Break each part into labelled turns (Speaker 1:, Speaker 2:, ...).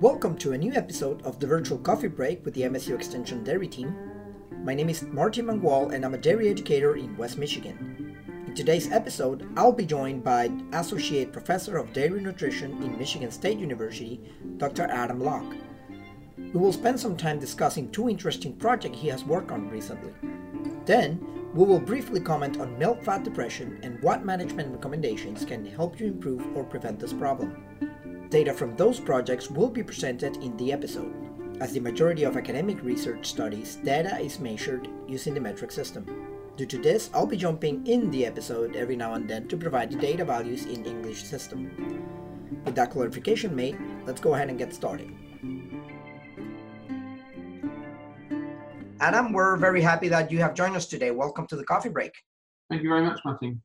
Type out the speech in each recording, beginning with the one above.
Speaker 1: Welcome to a new episode of the Virtual Coffee Break with the MSU Extension Dairy Team. My name is Marty Mangual and I'm a dairy educator in West Michigan. In today's episode, I'll be joined by Associate Professor of Dairy Nutrition in Michigan State University, Dr. Adam Lock. We will spend some time discussing two interesting projects he has worked on recently. Then, we will briefly comment on milk fat depression and what management recommendations can help you improve or prevent this problem. Data from those projects will be presented in the episode. As the majority of academic research studies, data is measured using the metric system. Due to this, I'll be jumping in the episode every now and then to provide the data values in English system. With that clarification made, let's go ahead and get started. Adam, we're very happy that you have joined us today. Welcome to the coffee break.
Speaker 2: Thank you very much, Martin.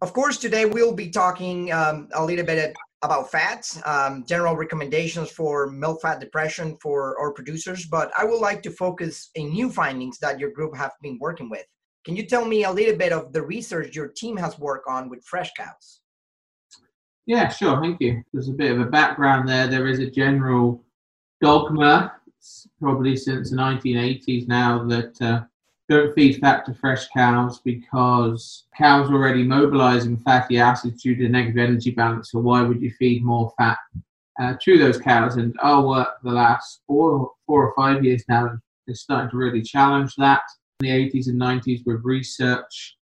Speaker 1: Of course, today we'll be talking um, a little bit about fats, um, general recommendations for milk fat depression for our producers, but I would like to focus in new findings that your group have been working with. Can you tell me a little bit of the research your team has worked on with fresh cows?
Speaker 2: Yeah, sure. Thank you. There's a bit of a background there. There is a general dogma, probably since the 1980s now, that uh, don't feed fat to fresh cows because cows are already mobilizing fatty acids due to negative energy balance. So why would you feed more fat uh, to those cows? And our work the last four, four or five years now is starting to really challenge that. In the 80s and 90s with research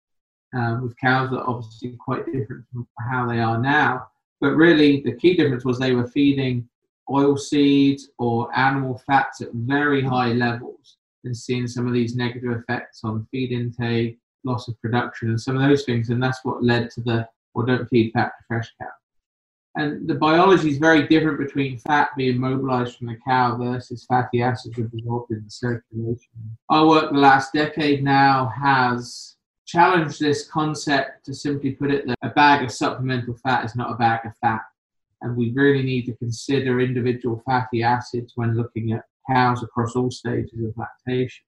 Speaker 2: uh, with cows that are obviously quite different from how they are now. But really, the key difference was they were feeding oil seeds or animal fats at very high levels and seeing some of these negative effects on feed intake, loss of production, and some of those things. And that's what led to the or don't feed fat to fresh cow. And the biology is very different between fat being mobilized from the cow versus fatty acids that result in the circulation. Our work the last decade now has challenged this concept to simply put it that a bag of supplemental fat is not a bag of fat. And we really need to consider individual fatty acids when looking at cows across all stages of lactation.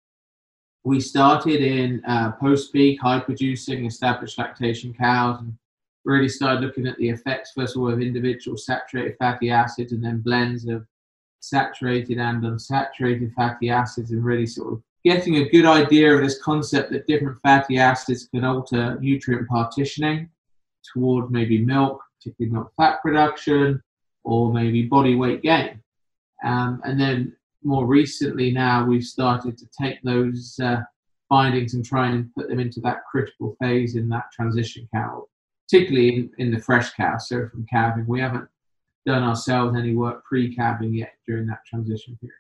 Speaker 2: We started in uh, post peak, high producing, established lactation cows and really started looking at the effects, first of all, of individual saturated fatty acids and then blends of saturated and unsaturated fatty acids and really sort of getting a good idea of this concept that different fatty acids can alter nutrient partitioning toward maybe milk, particularly milk fat production, or maybe body weight gain. Um, and then more recently now we've started to take those uh, findings and try and put them into that critical phase in that transition cow, particularly in, in the fresh cow, so from calving. We haven't done ourselves any work pre-calving yet during that transition period.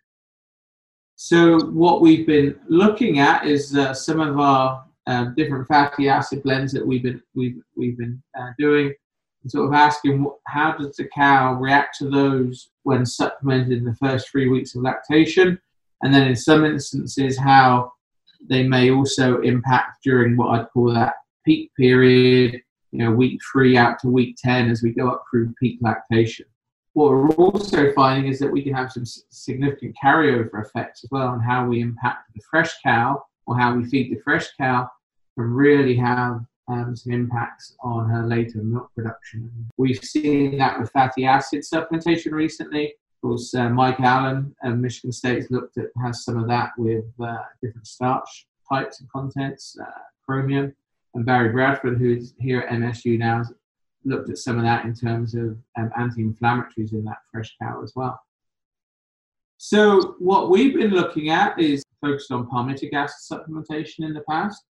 Speaker 2: So what we've been looking at is uh, some of our um, different fatty acid blends that we've been we've we've been uh, doing and sort of asking how does the cow react to those when supplemented in the first three weeks of lactation, and then in some instances how they may also impact during what I'd call that peak period, you know, week three out to week 10 as we go up through peak lactation. What we're also finding is that we can have some significant carryover effects as well on how we impact the fresh cow or how we feed the fresh cow and really have um, some impacts on her later milk production. We've seen that with fatty acid supplementation recently. Of course, uh, Mike Allen of Michigan State has looked at has some of that with uh, different starch types and contents, uh, chromium, and Barry Bradford, who's here at MSU now, looked at some of that in terms of um, anti-inflammatories in that fresh cow as well. So what we've been looking at is focused on palmitic acid supplementation in the past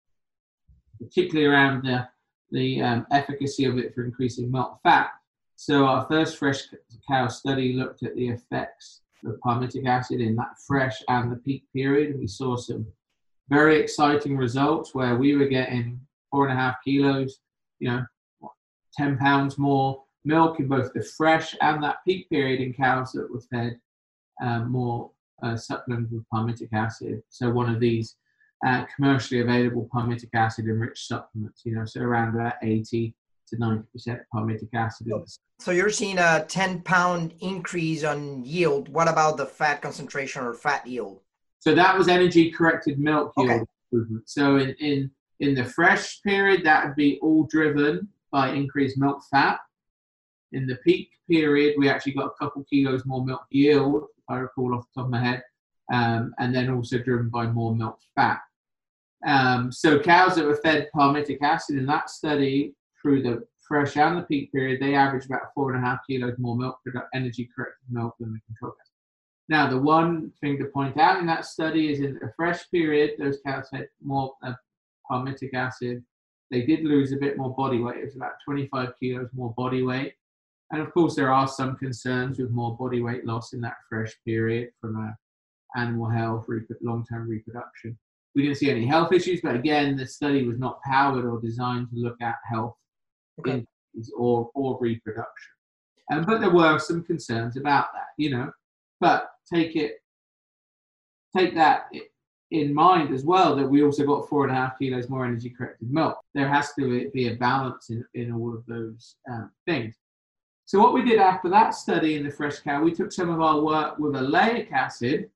Speaker 2: particularly around the, the um, efficacy of it for increasing milk fat. So our first fresh cow study looked at the effects of palmitic acid in that fresh and the peak period. We saw some very exciting results where we were getting four and a half kilos, you know, 10 pounds more milk in both the fresh and that peak period in cows that were fed um, more uh, supplemented with palmitic acid. So one of these uh, commercially available palmitic acid enriched supplements, you know, so around about 80 to 90% palmitic acid.
Speaker 1: So you're seeing a 10 pound increase on yield. What about the fat concentration or fat yield?
Speaker 2: So that was energy corrected milk yield okay. improvement. So in, in, in the fresh period, that would be all driven by increased milk fat. In the peak period, we actually got a couple kilos more milk yield, if I recall off the top of my head, um, and then also driven by more milk fat. Um, so cows that were fed palmitic acid in that study through the fresh and the peak period, they averaged about four and a half kilos more milk energy corrected milk than the control cows. Now, the one thing to point out in that study is in the fresh period, those cows had more uh, palmitic acid. They did lose a bit more body weight. It was about 25 kilos more body weight. And of course, there are some concerns with more body weight loss in that fresh period from a animal health, long-term reproduction. We didn't see any health issues, but again, the study was not powered or designed to look at health okay. or, or reproduction. Um, but there were some concerns about that, you know. But take it, take that in mind as well that we also got four and a half kilos more energy corrected milk. There has to be a balance in, in all of those um, things. So what we did after that study in the fresh cow, we took some of our work with oleic acid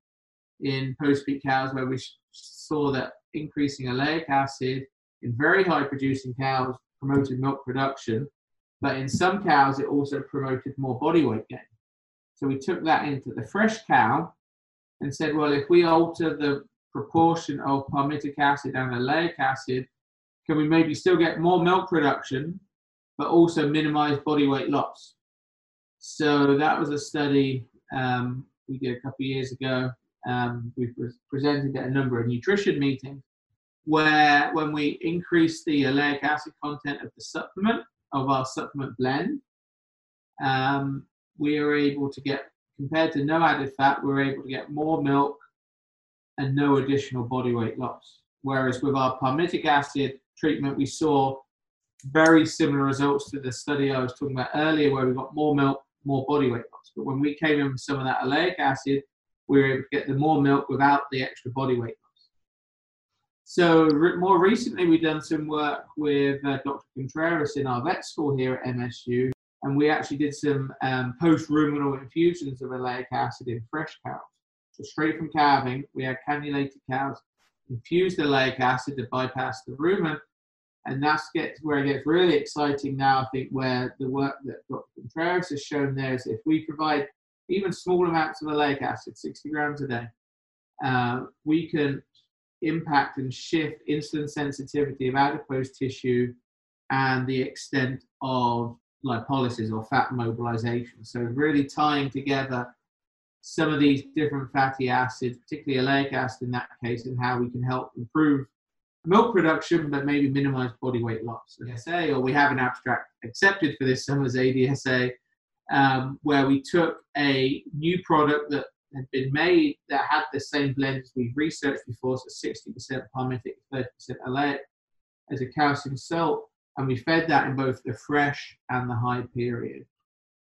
Speaker 2: in post-peak cows where we saw that increasing oleic acid in very high producing cows promoted milk production, but in some cows it also promoted more body weight gain. So we took that into the fresh cow and said, well, if we alter the proportion of palmitic acid and oleic acid, can we maybe still get more milk production, but also minimize body weight loss? So that was a study um, we did a couple of years ago. Um, we pre- presented at a number of nutrition meetings where when we increase the oleic acid content of the supplement, of our supplement blend, um, we are able to get, compared to no added fat, we're able to get more milk and no additional body weight loss. Whereas with our palmitic acid treatment, we saw very similar results to the study I was talking about earlier, where we got more milk, more body weight loss. But when we came in with some of that oleic acid, we were able to get the more milk without the extra body weight loss. So re- more recently, we've done some work with uh, Dr. Contreras in our vet school here at MSU, and we actually did some um, post-ruminal infusions of oleic acid in fresh cows. So straight from calving, we had cannulated cows infused the oleic acid to bypass the rumen, and that's gets where it gets really exciting now. I think where the work that Dr. Contreras has shown there is if we provide even small amounts of oleic acid, 60 grams a day, uh, we can impact and shift insulin sensitivity of adipose tissue and the extent of lipolysis or fat mobilization. So really tying together some of these different fatty acids, particularly oleic acid in that case, and how we can help improve milk production, but maybe minimize body weight loss. ADSA, or we have an abstract accepted for this summer's ADSA, um, where we took a new product that had been made that had the same blend as we researched before, so 60% palmitic, 30% oleic, as a calcium salt, and we fed that in both the fresh and the high period.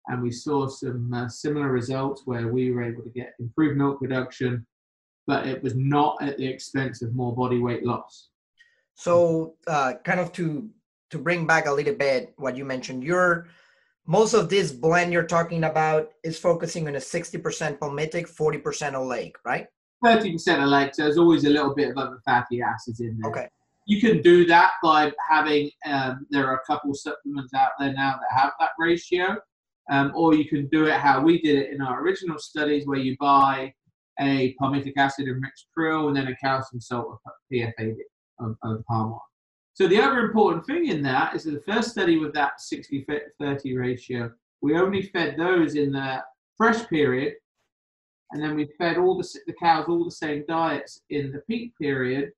Speaker 2: And we saw some uh, similar results where we were able to get improved milk production, but it was not at the expense of more body weight loss.
Speaker 1: So, uh, kind of to to bring back a little bit what you mentioned, your most of this blend you're talking about is focusing on a 60% palmitic, 40% oleic, right?
Speaker 2: 30% oleic. So there's always a little bit of other fatty acids in there.
Speaker 1: Okay
Speaker 2: you can do that by having um, there are a couple supplements out there now that have that ratio um, or you can do it how we did it in our original studies where you buy a palmitic acid enriched prill and then a calcium salt of PFAD of, of palm oil. So the other important thing in that is that the first study with that 60-30 ratio, we only fed those in the fresh period and then we fed all the, the cows all the same diets in the peak period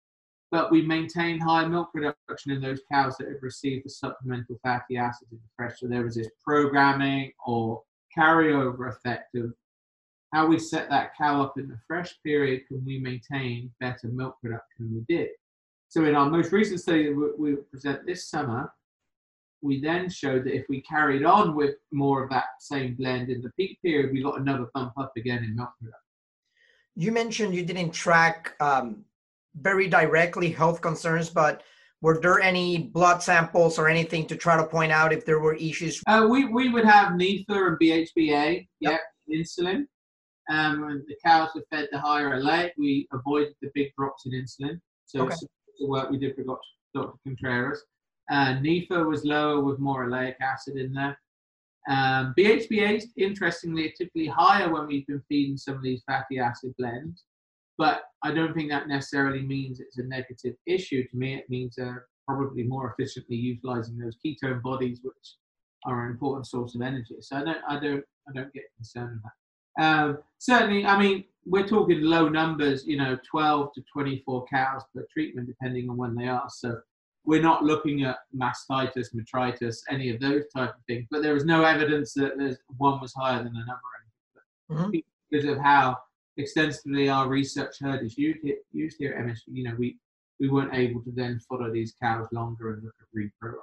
Speaker 2: but we maintained high milk production in those cows that have received the supplemental fatty acids in the fresh. So there was this programming or carryover effect of how we set that cow up in the fresh period, can we maintain better milk production we did? So in our most recent study that we present this summer, we then showed that if we carried on with more of that same blend in the peak period, we got another bump up again in milk production.
Speaker 1: You mentioned you didn't track um, very directly health concerns, but were there any blood samples or anything to try to point out if there were issues?
Speaker 2: Uh, we, we would have NEFA and BHBA, yep. yeah, insulin. Um, when the cows were fed the higher oleic, we avoided the big drops in insulin. So okay. The work we did for Dr. Contreras. Uh, NEFA was lower with more oleic acid in there. Um, BHBA, interestingly, typically higher when we've been feeding some of these fatty acid blends, but I don't think that necessarily means it's a negative issue. To me, it means they're probably more efficiently utilizing those ketone bodies, which are an important source of energy. So I don't, I don't, I don't get concerned about. that. Um, certainly, I mean, we're talking low numbers, you know, 12 to 24 cows per treatment, depending on when they are. So we're not looking at mastitis, metritis, any of those type of things. But there is no evidence that there's one was higher than another. Mm-hmm. Because of how extensively our research herd is used, used here at MSU, you know, we, we weren't able to then follow these cows longer and look at repro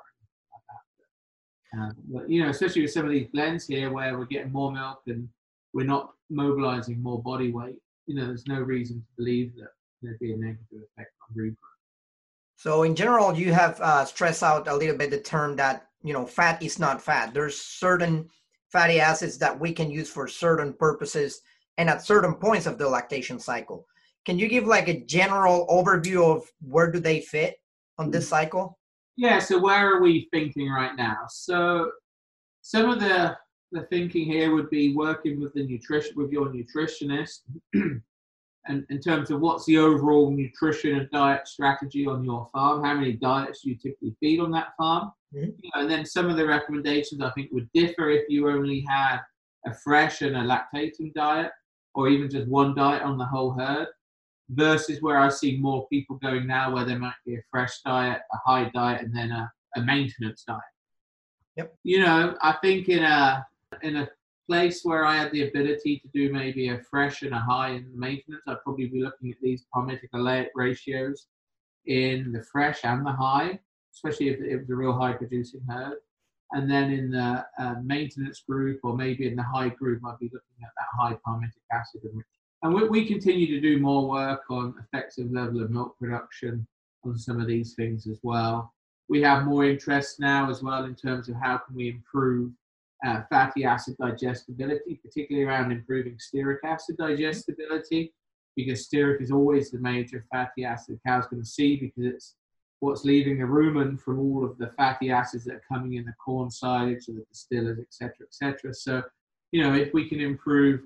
Speaker 2: um, but, you know, especially with some of these blends here where we're getting more milk and we're not mobilizing more body weight, you know, there's no reason to believe that there'd be a negative effect on regrowth.
Speaker 1: So in general, you have uh, stressed out a little bit the term that, you know, fat is not fat. There's certain fatty acids that we can use for certain purposes and at certain points of the lactation cycle. Can you give like a general overview of where do they fit on this mm. cycle?
Speaker 2: Yeah, so where are we thinking right now? So some of the the thinking here would be working with the nutrition with your nutritionist and in terms of what's the overall nutrition and diet strategy on your farm how many diets do you typically feed on that farm mm-hmm. you know, and then some of the recommendations i think would differ if you only had a fresh and a lactating diet or even just one diet on the whole herd versus where i see more people going now where there might be a fresh diet a high diet and then a, a maintenance diet
Speaker 1: Yep.
Speaker 2: You know, I think in a in a place where I had the ability to do maybe a fresh and a high in the maintenance, I'd probably be looking at these palmitic oleic ratios in the fresh and the high, especially if it was a real high producing herd. And then in the uh, maintenance group or maybe in the high group, I'd be looking at that high palmitic acid. And we, we continue to do more work on effective level of milk production on some of these things as well. We have more interest now as well in terms of how can we improve uh, fatty acid digestibility, particularly around improving stearic acid digestibility, because stearic is always the major fatty acid the cow's going to see because it's what's leaving the rumen from all of the fatty acids that are coming in the corn silage or the distillers, etc., etc. So, you know, if we can improve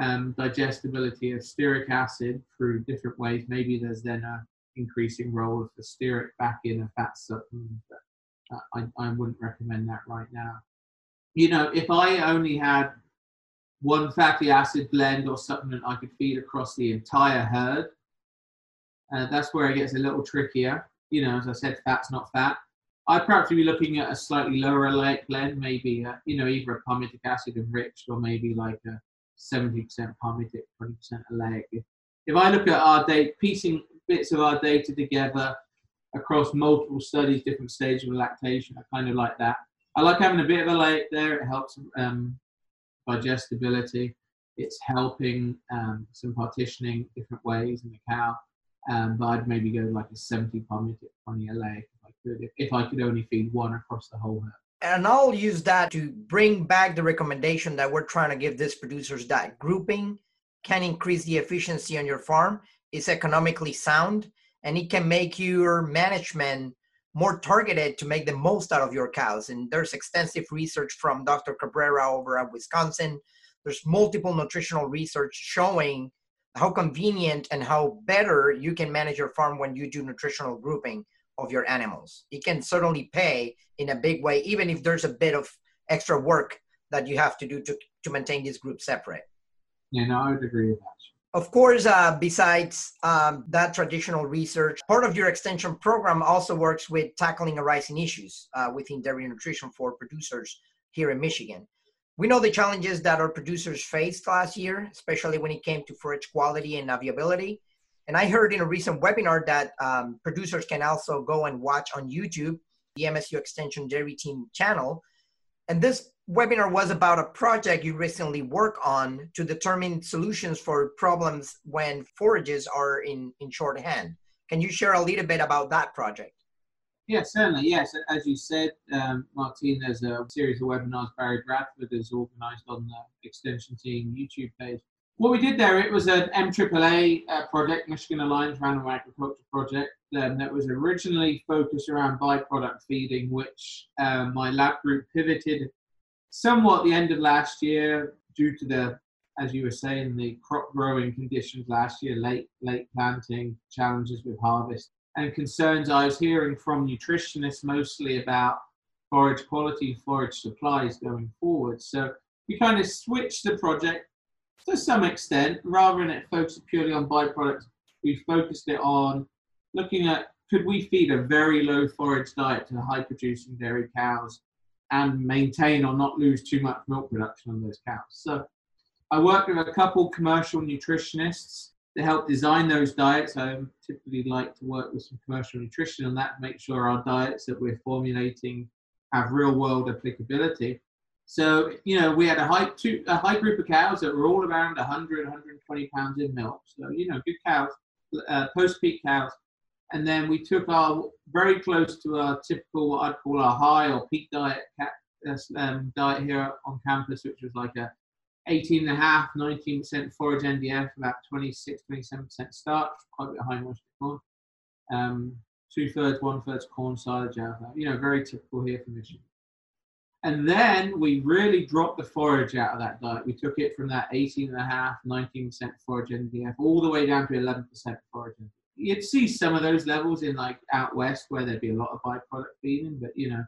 Speaker 2: um, digestibility of stearic acid through different ways, maybe there's then a increasing role for stearic back in a fat supplement. But uh, I, I wouldn't recommend that right now you know, if I only had one fatty acid blend or supplement I could feed across the entire herd, uh, that's where it gets a little trickier. You know, as I said, fat's not fat. I'd perhaps be looking at a slightly lower oleic blend, maybe, uh, you know, either a palmitic acid enriched or maybe like a 70% palmitic, 20% oleic. If, if I look at our data, piecing bits of our data together across multiple studies, different stages of lactation, I kind of like that. I like having a bit of a late there. It helps um, digestibility. It's helping um, some partitioning different ways in the cow. Um, but I'd maybe go like a 70 palmitic 20 LA if I could, if, if I could only feed one across the whole herd.
Speaker 1: And I'll use that to bring back the recommendation that we're trying to give these producers that grouping can increase the efficiency on your farm. It's economically sound and it can make your management more targeted to make the most out of your cows. And there's extensive research from Dr. Cabrera over at Wisconsin. There's multiple nutritional research showing how convenient and how better you can manage your farm when you do nutritional grouping of your animals. It can certainly pay in a big way, even if there's a bit of extra work that you have to do to, to maintain this group separate.
Speaker 2: Yeah, no, I would agree with that.
Speaker 1: Of course, uh, besides um, that traditional research, part of your extension program also works with tackling arising issues uh, within dairy nutrition for producers here in Michigan. We know the challenges that our producers faced last year, especially when it came to forage quality and availability. And I heard in a recent webinar that um, producers can also go and watch on YouTube the MSU Extension Dairy Team channel. And this webinar was about a project you recently work on to determine solutions for problems when forages are in, in short hand. Can you share a little bit about that project?
Speaker 2: Yes, certainly. Yes, as you said, um, Martin, there's a series of webinars Barry Bradford has organized on the Extension Team YouTube page. what we did there, it was an MAAA uh, project, Michigan Alliance for Animal Agriculture Project, um, that was originally focused around byproduct feeding, which um, my lab group pivoted somewhat the end of last year due to the, as you were saying, the crop growing conditions last year, late late planting, challenges with harvest, and concerns I was hearing from nutritionists mostly about forage quality, forage supplies going forward. So we kind of switched the project to some extent, rather than it focus purely on byproducts, we focused it on looking at could we feed a very low forage diet to high producing dairy cows and maintain or not lose too much milk production on those cows. So I worked with a couple commercial nutritionists to help design those diets. I typically like to work with some commercial nutrition on that make sure our diets that we're formulating have real world applicability. So, you know, we had a high, two, a high group of cows that were all around 100, 120 pounds in milk. So, you know, good cows, uh, post peak cows. And then we took our very close to our typical, what I'd call our high or peak diet uh, um, diet here on campus, which was like a 18.5, 19% forage NDF, about 26, 27% starch, quite a bit high moisture corn. Um, two thirds, one thirds corn silage. You know, very typical here for Michigan. And then we really dropped the forage out of that diet. We took it from that 18.5, 19% forage NDF all the way down to 11% forage NDF. You'd see some of those levels in like out west where there'd be a lot of byproduct feeding, but you know,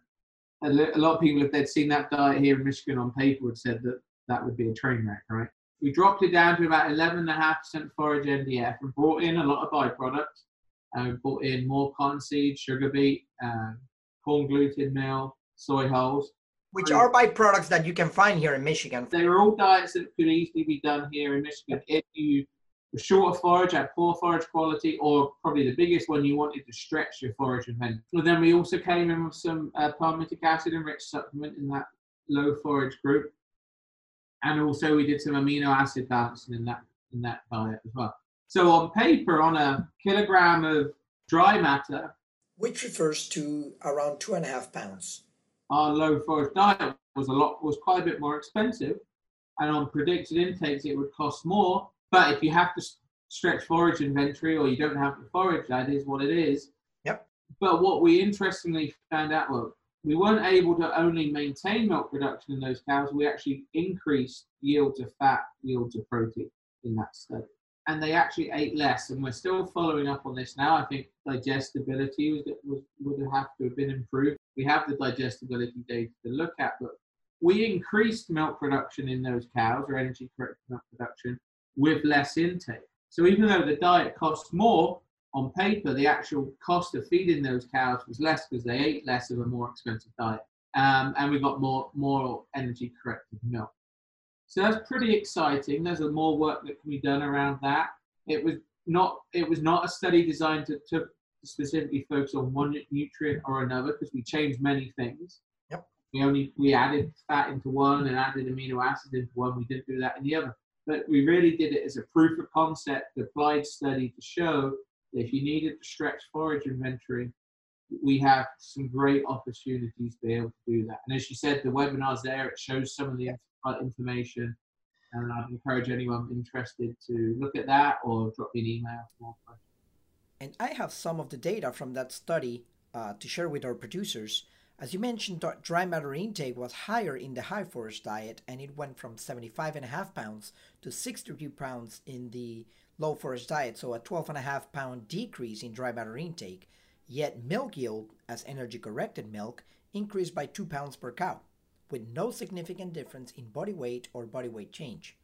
Speaker 2: a, lot of people, if they'd seen that diet here in Michigan on paper, would said that that would be a train wreck, right? We dropped it down to about 11.5% forage NDF and brought in a lot of byproducts. Uh, brought in more cottonseed, sugar beet, uh, corn gluten meal, soy hulls
Speaker 1: which are byproducts that you can find here in Michigan.
Speaker 2: They are all diets that could easily be done here in Michigan if you were short of forage, had poor forage quality, or probably the biggest one, you wanted to stretch your forage inventory. Well, then we also came in with some uh, palmitic acid enriched supplement in that low forage group. And also we did some amino acid balancing in that in that diet as well. So on paper, on a kilogram of dry matter,
Speaker 1: which refers to around two and a half pounds
Speaker 2: our low forage diet was a lot was quite a bit more expensive, and on predicted intakes it would cost more. But if you have to stretch forage inventory or you don't have the forage, that is what it is.
Speaker 1: Yep.
Speaker 2: But what we interestingly found out was we weren't able to only maintain milk production in those cows, we actually increased yields of fat, yields of protein in that study and they actually ate less. And we're still following up on this now. I think digestibility was, was, would have to have been improved. We have the digestibility data to look at, but we increased milk production in those cows or energy corrected milk production with less intake. So even though the diet costs more on paper, the actual cost of feeding those cows was less because they ate less of a more expensive diet. Um, and we got more more energy corrected milk. So that's pretty exciting. There's a more work that can be done around that. It was not it was not a study designed to, to specifically focus on one nutrient or another because we changed many things.
Speaker 1: Yep.
Speaker 2: We only we added fat into one and added amino acids into one. We didn't do that in the other. But we really did it as a proof of concept applied study to show that if you needed to stretch forage inventory, we have some great opportunities to be able to do that. And as you said, the webinar's there. It shows some of the information. And I'd encourage anyone interested to look at that or drop me an email.
Speaker 1: And I have some of the data from that study uh, to share with our producers. As you mentioned, dry matter intake was higher in the high forage diet, and it went from 75.5 pounds to 63 pounds in the low forage diet, so a 12.5 pound decrease in dry matter intake. Yet milk yield, as energy corrected milk, increased by 2 pounds per cow with no significant difference in body weight or body weight change.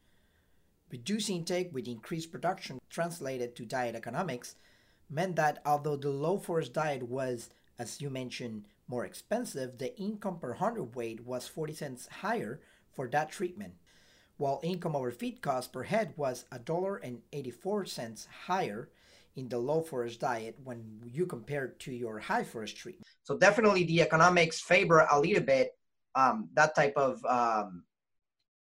Speaker 1: Reduced intake with increased production translated to diet economics meant that although the low forage diet was, as you mentioned, more expensive, the income per hundredweight was 40 cents higher for that treatment, while income over feed cost per head was $1.84 higher in the low forage diet when you compare it to your high forage treatment. So definitely the economics favor a little bit um, that type of um,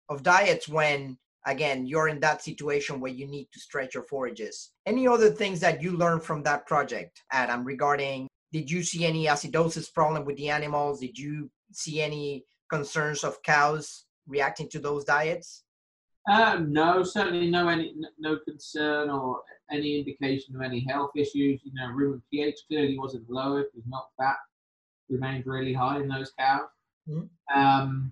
Speaker 1: of diets when again you're in that situation where you need to stretch your forages any other things that you learned from that project adam regarding did you see any acidosis problem with the animals did you see any concerns of cows reacting to those diets
Speaker 2: Uh, no, certainly no any no concern or any indication of any health issues. You know, rumen pH clearly wasn't lower because milk fat remained really high in those cows. Mm-hmm. Um,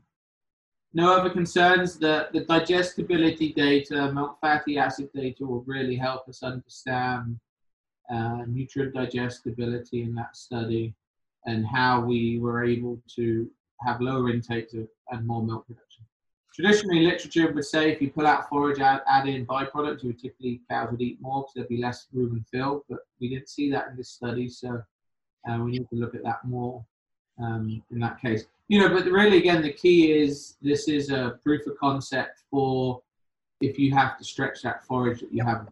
Speaker 2: no other concerns. The, the digestibility data, milk fatty acid data will really help us understand uh, nutrient digestibility in that study and how we were able to have lower intakes of, and more milk production. Traditionally, literature would say if you pull out forage, add, add in byproducts, you would typically cows would eat more because there'd be less room rumen fill, but we didn't see that in this study, so uh, we need to look at that more um, in that case. You know, but really, again, the key is this is a proof of concept for if you have to stretch that forage that you have.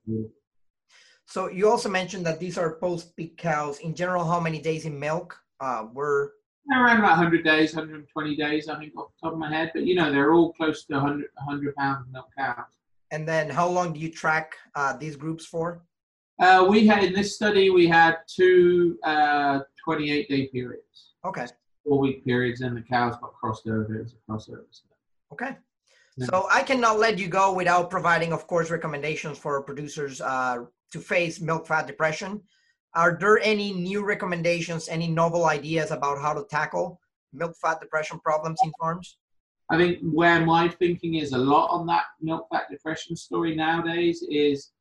Speaker 1: So you also mentioned that these are post-peak cows. In general, how many days in milk uh, were?
Speaker 2: Around about 100 days, 120 days, I think, off the top of my head. But you know, they're all close to 100, 100 pound milk cows.
Speaker 1: And then, how long do you track uh, these groups for?
Speaker 2: Uh, we had in this study, we had two uh, 28 day periods.
Speaker 1: Okay.
Speaker 2: Four week periods, and the cows got crossed over as a crossover.
Speaker 1: Okay. So I cannot let you go without providing, of course, recommendations for producers uh, to face milk fat depression. Are there any new recommendations, any novel ideas about how to tackle milk fat depression problems in farms?
Speaker 2: I think where my thinking is a lot on that milk fat depression story nowadays is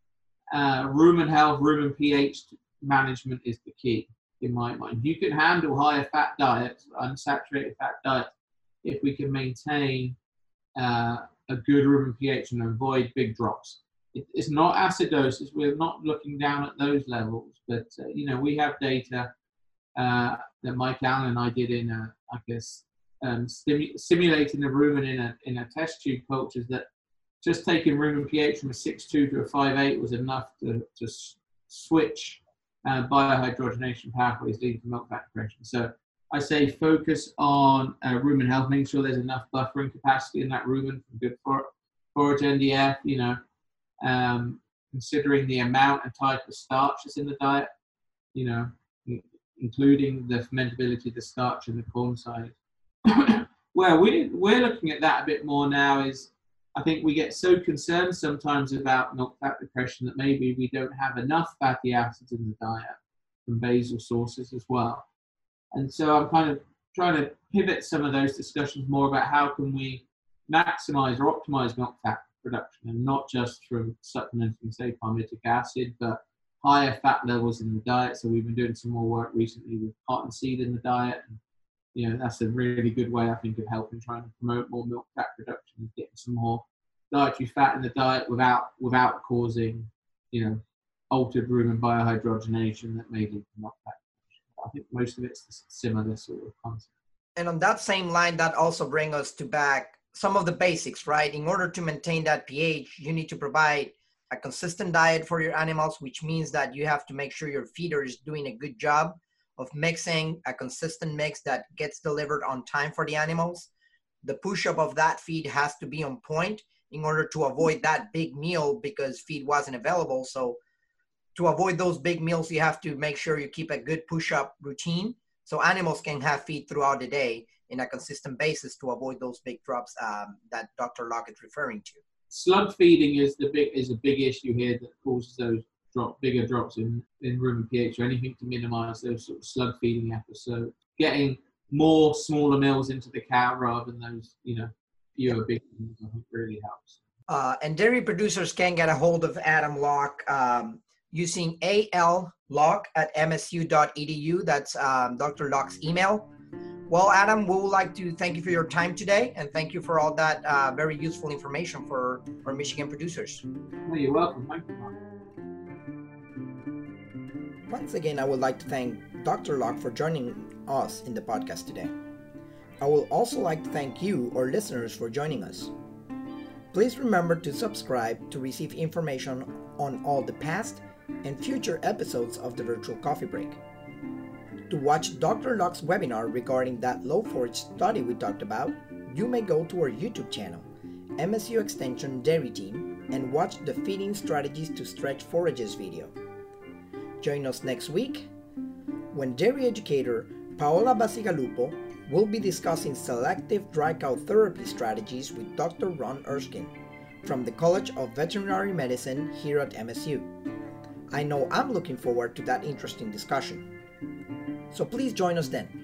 Speaker 2: uh, rumen health, rumen pH management is the key in my mind. You can handle higher fat diets, unsaturated fat diets, if we can maintain uh, a good rumen pH and avoid big drops. It, it's not acidosis. We're not looking down at those levels, but uh, you know we have data uh, that Mike Allen and I did in, a, I guess, um, simulating the rumen in a in a test tube cultures that just taking rumen pH from a 6.2 to a 5.8 was enough to, to switch uh, biohydrogenation pathways leading to milk fat depression. So I say focus on uh, rumen health, making sure there's enough buffering capacity in that rumen for good for, forage NDF, you know, um, considering the amount and type of starch that's in the diet, you know, including the fermentability of the starch in the corn side. Where we, we're looking at that a bit more now is I think we get so concerned sometimes about milk fat depression that maybe we don't have enough fatty acids in the diet from basal sources as well. And so I'm kind of trying to pivot some of those discussions more about how can we maximize or optimize milk fat production and not just from supplementing, say, palmitic acid, but higher fat levels in the diet. So we've been doing some more work recently with cottonseed in the diet. And, you know, that's a really good way, I think, of helping trying to promote more milk fat production and getting some more dietary fat in the diet without without causing, you know, altered rumen biohydrogenation that may lead to milk fat. I think most of it's similar sort of concept.
Speaker 1: And on that same line, that also brings us to back some of the basics, right? In order to maintain that pH, you need to provide a consistent diet for your animals, which means that you have to make sure your feeder is doing a good job of mixing a consistent mix that gets delivered on time for the animals. The push up of that feed has to be on point in order to avoid that big meal because feed wasn't available. So to avoid those big meals, you have to make sure you keep a good push up routine so animals can have feed throughout the day in a consistent basis to avoid those big drops um, that Dr. Lock is referring to.
Speaker 2: Slug feeding is the big is a big issue here that causes those drop bigger drops in in rumen pH or anything to minimise those sort of slug feeding episodes. Getting more smaller meals into the cow rather than those you know fewer big ones I think really helps.
Speaker 1: Uh, and dairy producers can get a hold of Adam Lock um, using al locke at msu.edu. That's um, Dr. Lock's email. Well, Adam, we would like to thank you for your time today and thank you for all that uh, very useful information for our Michigan producers.
Speaker 2: Well, you're welcome. Thank you.
Speaker 1: Once again, I would like to thank Dr. Lock for joining us in the podcast today. I would also like to thank you, our listeners, for joining us. Please remember to subscribe to receive information on all the past and future episodes of the Virtual Coffee Break. To watch Dr. Lock's webinar regarding that low forage study we talked about, you may go to our YouTube channel, MSU Extension Dairy Team, and watch the Feeding Strategies to Stretch Forages video. Join us next week when dairy educator Paola Bacigalupo will be discussing selective dry cow therapy strategies with Dr. Ron Erskine, from the College of Veterinary Medicine here at MSU. I know I'm looking forward to that interesting discussion. So please join us then.